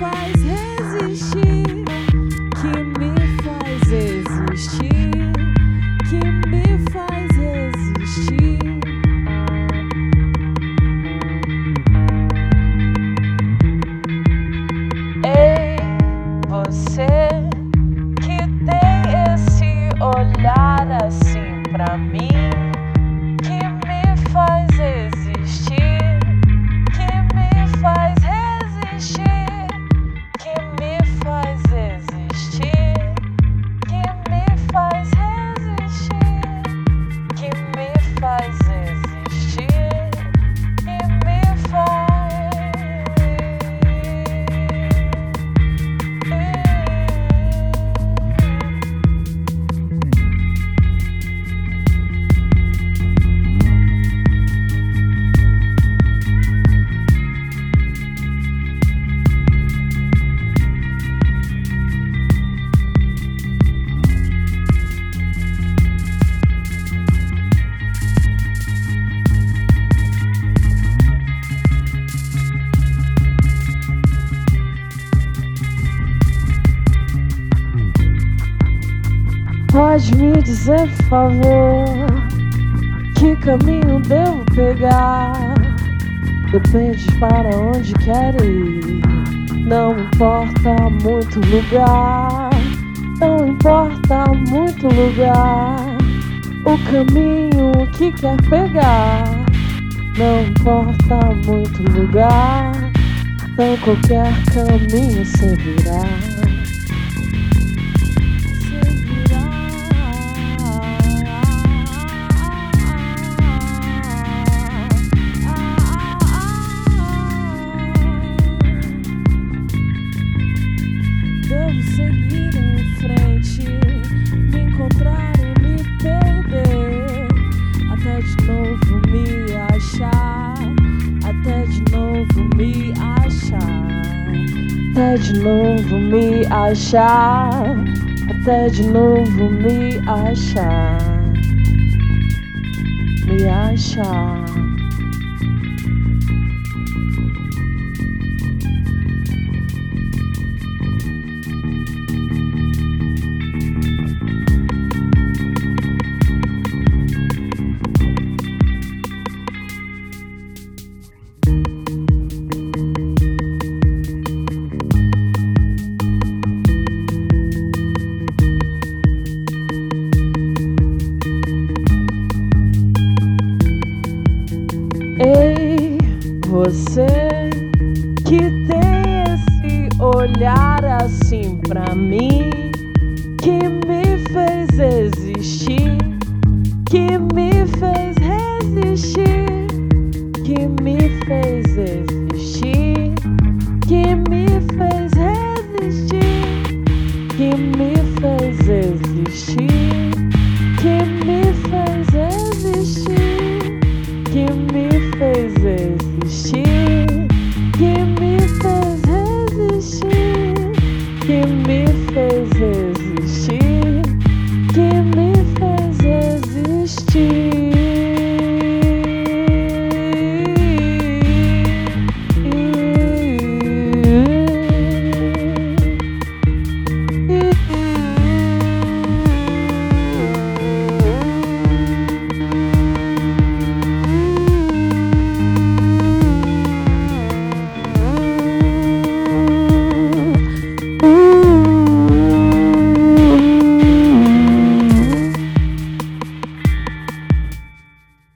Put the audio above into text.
me Pode me dizer, por favor, que caminho devo pegar? Depende para onde quer ir. Não importa muito lugar, não importa muito lugar. O caminho que quer pegar, não importa muito lugar. Então qualquer caminho servirá. Até de novo me achar, até de novo me achar, me achar. Você que tem esse olhar assim pra mim, que me fez existir,